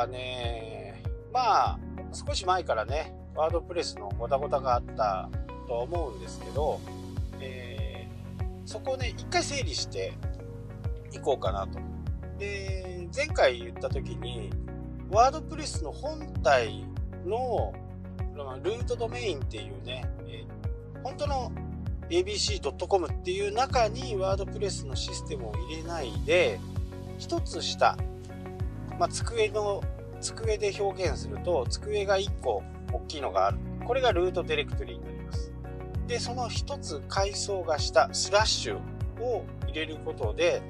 はね、まあ、少し前からね、ワードプレスのゴタゴタがあったとは思うんですけど、えー、そこをね、一回整理していこうかなと。で、前回言った時に、ワードプレスの本体のルートドメインっていうね、えー、本当の abc.com っていう中にワードプレスのシステムを入れないで、一つ下、まあ、机の、机で表現すると、机が1個大きいのがある。これがルートディレクトリになります。で、その一つ階層が下、スラッシュを入れることで、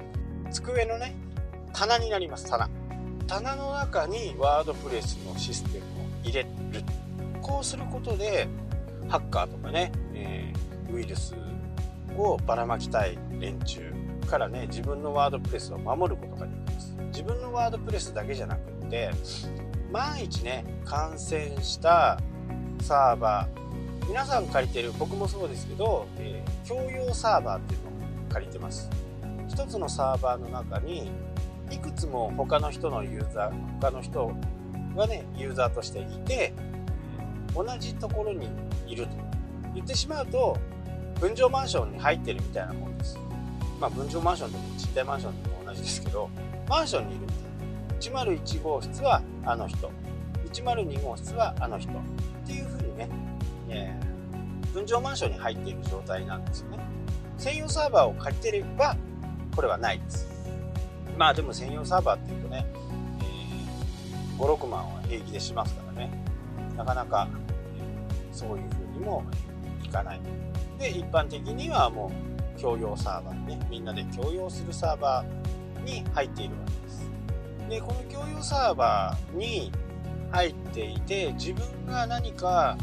机のね、棚になります、棚。棚の中にワードプレスのシステムを入れる。こうすることで、ハッカーとかね、えー、ウイルスをばらまきたい連中からね、自分のワードプレスを守ることができ。自分のワードプレスだけじゃなくって、万一ね、感染したサーバー、皆さん借りてる、僕もそうですけど、えー、共用サーバーっていうのを借りてます。一つのサーバーの中にいくつも他の人のユーザー他の人がねユーザーとしていて同じところにいると言ってしまうと分譲マンションに入ってるみたいなもんですまあ分譲マンションでも賃貸マンションでも同じですけどマンションにいる。みたいな101号室はあの人。102号室はあの人。っていうふうにね、えー、分譲マンションに入っている状態なんですよね。専用サーバーを借りてればこれはないです。まあでも専用サーバーっていうとね、えー、5、6万は平気でしますからね、なかなか、えー、そういう風にもいかない。で、一般的にはもう共用サーバーね、みんなで共用するサーバーに入っているわけです。で、この共用サーバーに入っていて、自分が何か、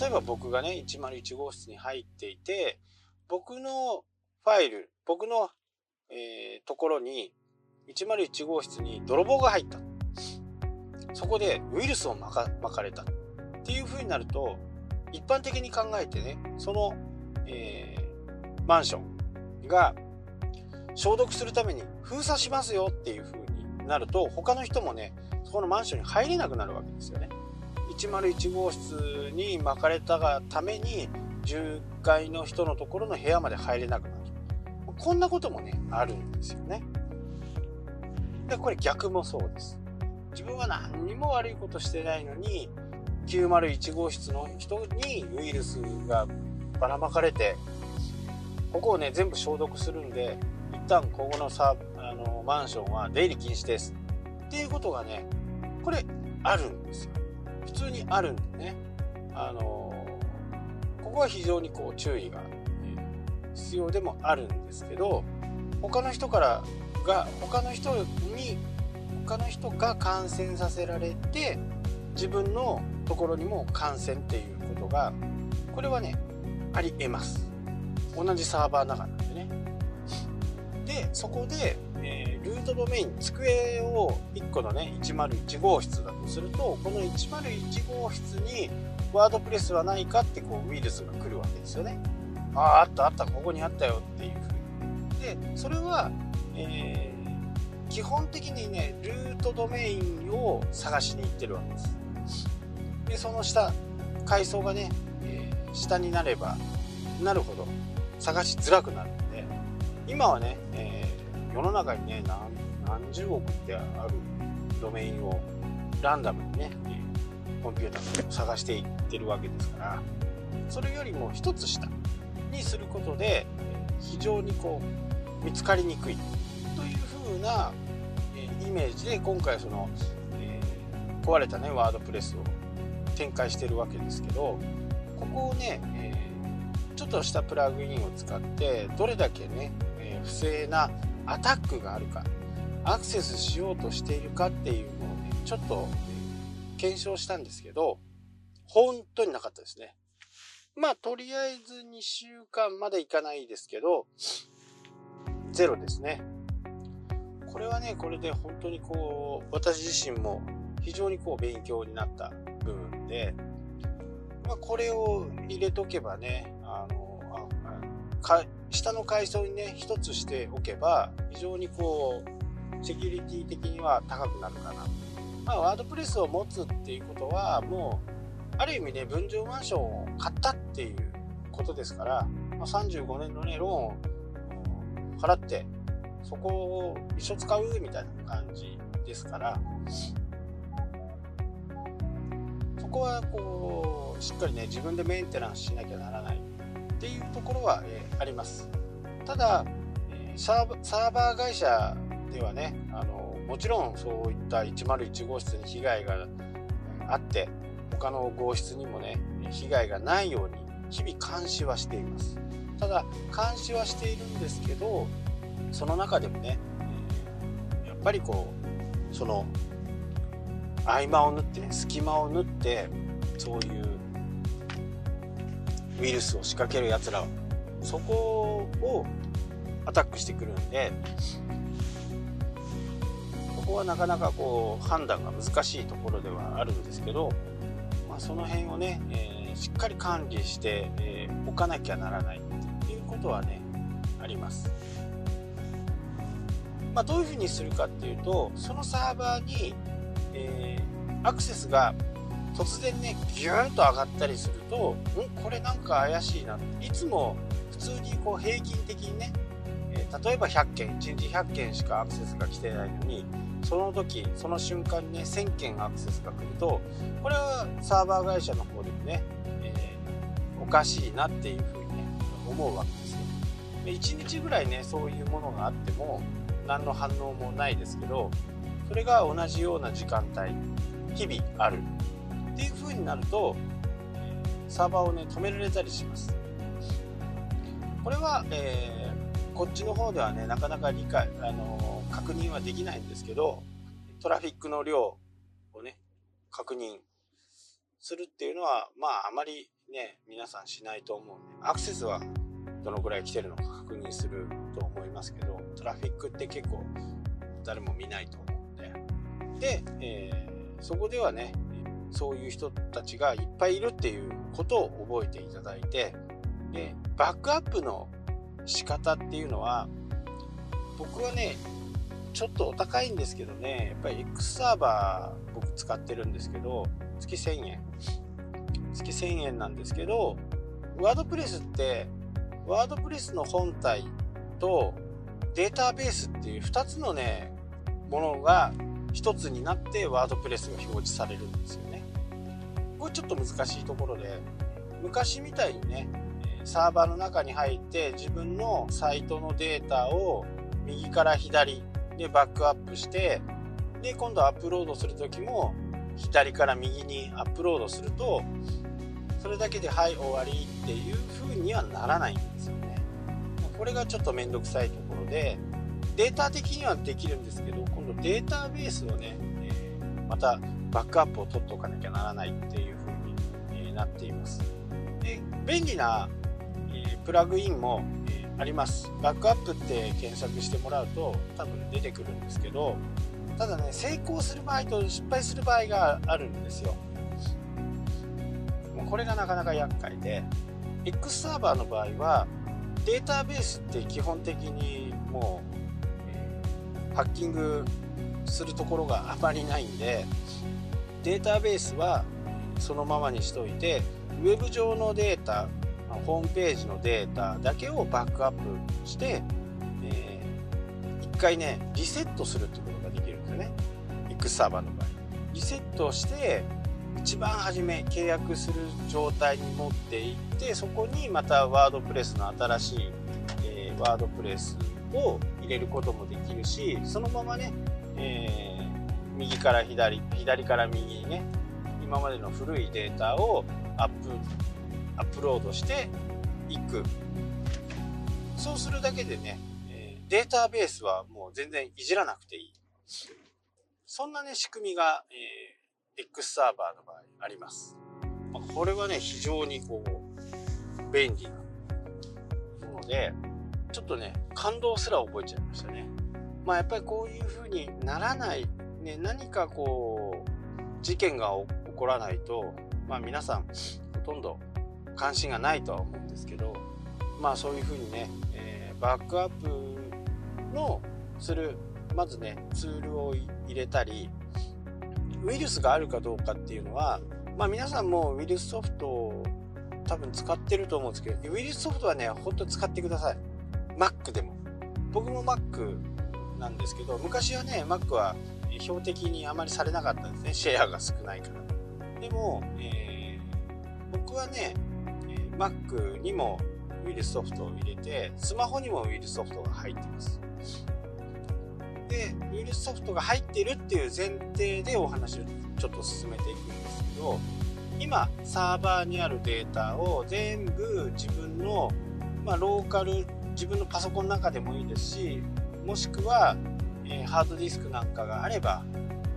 例えば僕がね、101号室に入っていて、僕のファイル、僕のえー、ところに101号室に泥棒が入ったそこでウイルスをまかまかれたっていう風になると一般的に考えてねその、えー、マンションが消毒するために封鎖しますよっていう風になると他の人もねそこのマンションに入れなくなるわけですよね。101号室に巻かれたがために10階の人のところの部屋まで入れなくなる。こんなこともね、あるんですよね。で、これ逆もそうです。自分は何にも悪いことしてないのに、901号室の人にウイルスがばらまかれて、ここをね、全部消毒するんで、一旦ここのさ、あの、マンションは出入り禁止です。っていうことがね、これ、あるんですよ。普通にあるんでね。あの、ここは非常にこう注意が必要でもあるんですけど他の人からが他の人に他の人が感染させられて自分のところにも感染っていうことがこれはねありえます同じサーバーの中なんでそこで、えー、ルートドメイン机を1個のね101号室だとするとこの101号室にワードプレスはないかってこうウイルスが来るわけですよね。あああったあったここにあったよっていうふうに。でそれは、えー、基本的にねルートドメインを探しに行ってるわけです。でその下階層がね、えー、下になればなるほど。探しづらくなる。今はね、えー、世の中にね何十億ってあるドメインをランダムにねコンピューターで探していってるわけですからそれよりも一つ下にすることで非常にこう見つかりにくいという風なイメージで今回その、えー、壊れたねワードプレスを展開してるわけですけどここをね、えー、ちょっとしたプラグインを使ってどれだけね、不正なアタックがあるかアクセスしようとしているかっていうのをねちょっと検証したんですけど本当になかったですねまあ、とりあえず2週間までいかないですけど、ゼロですね。これはね、これで本当にこう、私自身も非常にこう勉強になった部分で、まあ、これを入れとけばね、あの、あ下の階層にね、一つしておけば、非常にこう、セキュリティ的には高くなるかな。まあ、ワードプレスを持つっていうことは、もう、ある意味ね、分譲マンションを買ったっていうことですから、まあ、35年のね、ローンを払って、そこを一緒使うみたいな感じですから、そこはこう、しっかりね、自分でメンテナンスしなきゃならないっていうところは、えー、あります。ただ、えー、サーバー会社ではね、あのもちろんそういった101号室に被害があって、他の号室にもね、被害がないように日々監視はしています。ただ、監視はしているんですけど、その中でもね、えやっぱりこうその合間を縫って、ね、隙間を縫ってそういうウイルスを仕掛けるやつらそこをアタックしてくるんでここはなかなかこう判断が難しいところではあるんですけど、まあ、その辺をね、えー、しっかり管理して、えー、おかなきゃならないっていうことはねあります。まあ、どういうふうにするかっていうとそのサーバーに、えー、アクセスが突然ねギューンと上がったりするとんこれなんか怪しいないつも普通にこう平均的にね、えー、例えば100件1日100件しかアクセスが来てないのにその時その瞬間にね1000件アクセスが来るとこれはサーバー会社の方でもね、えー、おかしいなっていうふうにね思うわけですよ。で1日ぐらいねそういうものがあっても何の反応もないですけどそれが同じような時間帯日々あるになるとサーバーをね止められたりします。これは、えー、こっちの方ではねなかなか理解、あのー、確認はできないんですけどトラフィックの量をね確認するっていうのはまああまりね皆さんしないと思うんでアクセスはどのぐらい来てるのか確認すると思いますけどトラフィックって結構誰も見ないと思うんで。で、えー、そこではねそういう人たちがいっぱいいるっていうことを覚えていただいてでバックアップの仕方っていうのは僕はねちょっとお高いんですけどねやっぱり X サーバー僕使ってるんですけど月1000円月1000円なんですけどワードプレスってワードプレスの本体とデータベースっていう2つのねものが1つになってワードプレスが表示されるんですよね。これちょっと難しいところで昔みたいにねサーバーの中に入って自分のサイトのデータを右から左でバックアップしてで今度アップロードする時も左から右にアップロードするとそれだけではい終わりっていう風にはならないんですよね。これがちょっと面倒くさいところでデータ的にはできるんですけど今度データベースをね、え、またバックアップを取っておかなきゃならないっていう風に、え、なっています。で便利な、え、プラグインも、えあります。バックアップって検索してもらうと多分出てくるんですけどただね成功する場合と失敗する場合があるんですよ。これがなかなか厄介で X サーバーの場合はデータベースって基本的にもう、えー、ハッキングするところがあまりないんでデータベースはそのままにしといてウェブ上のデータホームページのデータだけをバックアップして、えー、1回ねリセットするってことができるんですよね。X サーバーの場合。リセットして一番初め契約する状態に持っていってそこにまたワードプレスの新しい、えー、ワードプレスを入れることもできるしそのままね、えー、右から左左から右にね今までの古いデータをアップアップロードしていくそうするだけでね、データベースはもう全然いじらなくていいそんなね仕組みが、えー X サーバーの場合あります。まこれはね、非常にこう、便利なもので、ちょっとね、感動すら覚えちゃいましたね。まあやっぱりこういう風にならない、ね、何かこう、事件が起こらないと、まあ皆さん、ほとんど関心がないとは思うんですけど、まあそういう風にね、えー、バックアップのするまずねツールを入れたりウイルスがあるかどうかっていうのは、まあ、皆さんもウイルスソフトを多分使ってると思うんですけどウイルスソフトはねほんと使ってください。Mac でも。僕も Mac なんですけど昔はね Mac は標的にあまりされなかったんですね。シェアが少ないから。でも、えー、僕はね Mac にもウイルスソフトを入れてスマホにもウイルスソフトが入ってます。でウイルスソフトが入ってるっていう前提でお話をちょっと進めていくんですけど今サーバーにあるデータを全部自分の、まあ、ローカル自分のパソコンの中でもいいですしもしくは、えー、ハードディスクなんかがあれば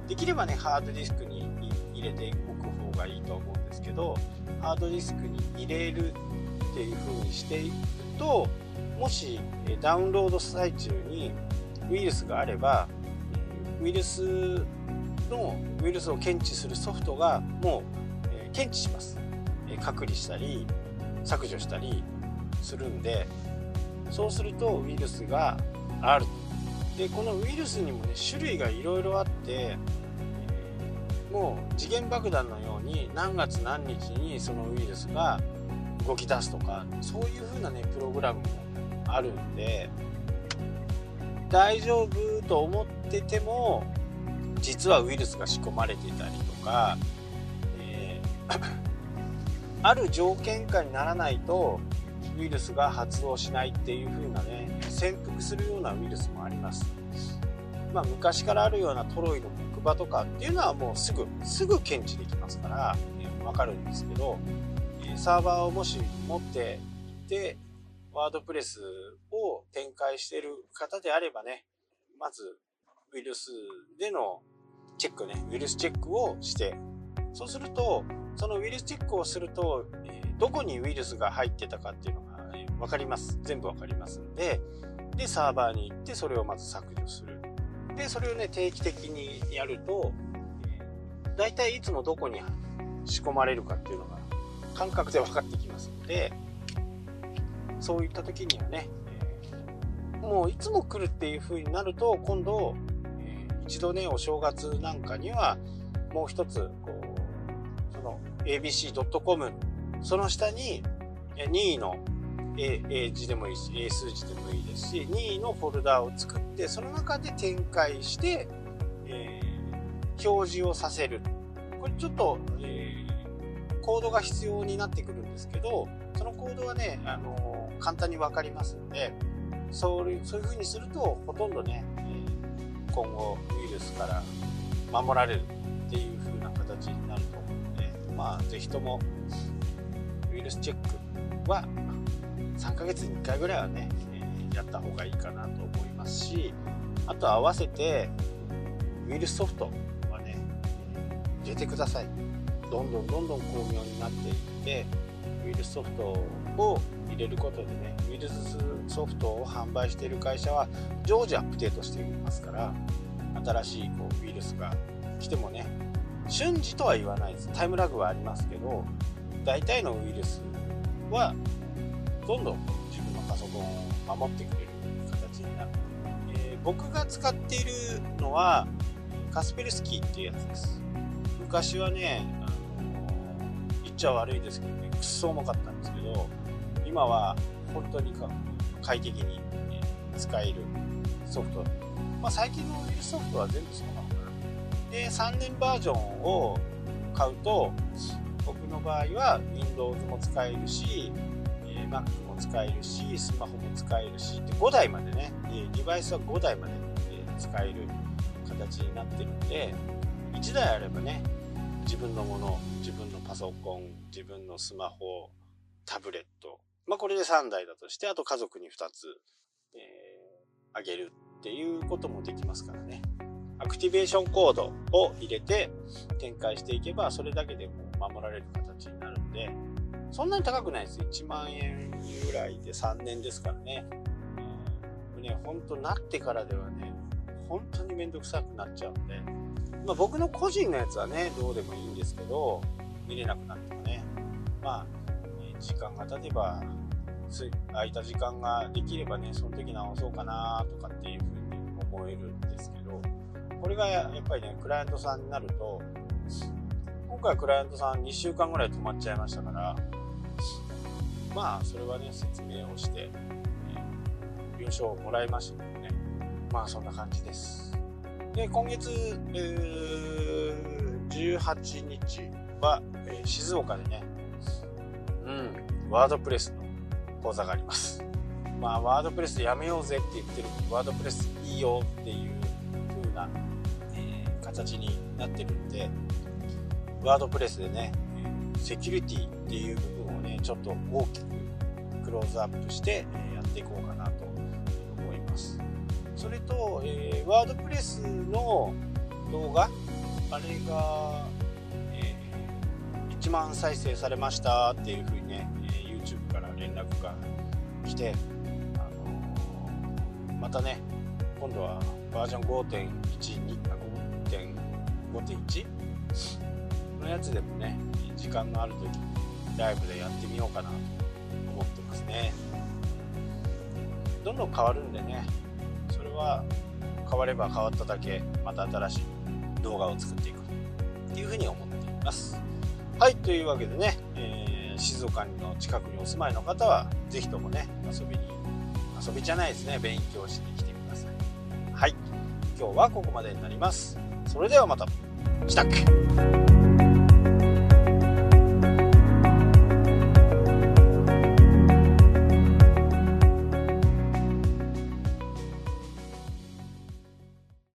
できればねハードディスクに入れておく方がいいと思うんですけどハードディスクに入れるっていう風にしていくともしダウンロード最中にウイルスがあればウイルスのウイルスを検知するソフトがもうえ検知します。隔離したり削除したりするんでそうするとウイルスがある。でこのウイルスにもね種類がいろいろあってもう時限爆弾のように何月何日にそのウイルスが動き出すとかそういう風なねプログラムもあるんで大丈夫と思ってても実はウイルスが仕込まれてたりとか、えー、ある条件下にならないとウイルスが発動しないっていう風なね潜伏するようなウイルスもあります。まあ、昔からあるようなトロイの木馬とかっていうのはもうすぐすぐ検知できますから、えー、分かるんですけどサーバーをもし持っていて、ワードプレスを展開している方であればね、まずウイルスでのチェックね、ウイルスチェックをして、そうすると、そのウイルスチェックをすると、えどこにウイルスが入ってたかっていうのが、ね、分かります。全部分かりますんで、で、サーバーに行ってそれをまず削除する。で、それをね、定期的にやると、え大体いつもどこに仕込まれるかっていうのが感覚で分かってきますのでそういった時にはね、えー、もういつも来るっていう風になると今度、えー、一度ねお正月なんかにはもう一つこうその abc.com その下に任意の A, A 字でもいいし A 数字でもいいですし任意のフォルダを作ってその中で展開して、えー、表示をさせる。これちょっと、えーコードが必要になってくるんですけど、そのコードはね、あの簡単に分かりますので、そういうそうにすると、ほとんどね、え今後ウイルスから守られるっていう風な形になると思うので、まあ、ぜひともウイルスチェックは3ヶ月に1回ぐらいはね、えやった方がいいかなと思いますし、あと合わせてウイルスソフトはね、入れてください。どんどんどんどん巧妙になっていってウイルスソフトを入れることでねウイルスソフトを販売している会社は常時アップデートしていますから新しいこうウイルスが来てもね瞬時とは言わないですタイムラグはありますけど大体のウイルスはどんどん自分のパソコンを守ってくれる形になる、えー、僕が使っているのはカスペルスキーっていうやつです昔はねあの言っちゃ悪いですけどね、くっそ重かったんですけど、今は本当に快適に使えるソフト。まあ、最近のウイルソフトは全部そうなのかな。で、3年バージョンを買うと、僕の場合は Windows も使えるし、Mac も使えるし、スマホも使えるし、で5台までね、デバイスは5台まで使える形になってるんで、1台あればね、自分のもの、自分のパソコン、自分のスマホ、タブレット。まあこれで3台だとして、あと家族に2つ、えー、あげるっていうこともできますからね。アクティベーションコードを入れて展開していけば、それだけでも守られる形になるんで、そんなに高くないです。1万円ぐらいで3年ですからね。えー、ね、本当なってからではね、本当にめんどくさくなっちゃうんで、まあ、僕の個人のやつはね、どうでもいいんですけど、見れなくなってもね、まあ、時間が経てば、空いた時間ができればね、その時直そうかなとかっていうふうに思えるんですけど、これがやっぱりね、クライアントさんになると、今回クライアントさん2週間ぐらい止まっちゃいましたから、まあ、それはね、説明をして、優勝をもらいましたけどね。まあ、そんな感じです。で、今月、えー、18日は、えー、静岡でね、うん、ワードプレスの講座があります。まあ、ワードプレスやめようぜって言ってるのに、ワードプレスいいよっていう風な、えー、形になってるんで、ワードプレスでね、セキュリティっていう部分をね、ちょっと大きくクローズアップしてやっていこうかなと思います。それと、えー、ワードプレスの動画、あれが、えー、1万再生されましたっていう風にね、え YouTube から連絡が来て、あのまたね今度はバージョン5.12.5.1のやつでもね間のある時ライブでやってみようかなと思ってますね。どんどん変わるんでね。それは変われば変わっただけまた新しい動画を作っていくというふうに思っています。はいというわけでね、えー、静岡の近くにお住まいの方は是非ともね遊びに遊びじゃないですね。勉強しに来てください。はい今日はここまでになります。それではまた。したっけ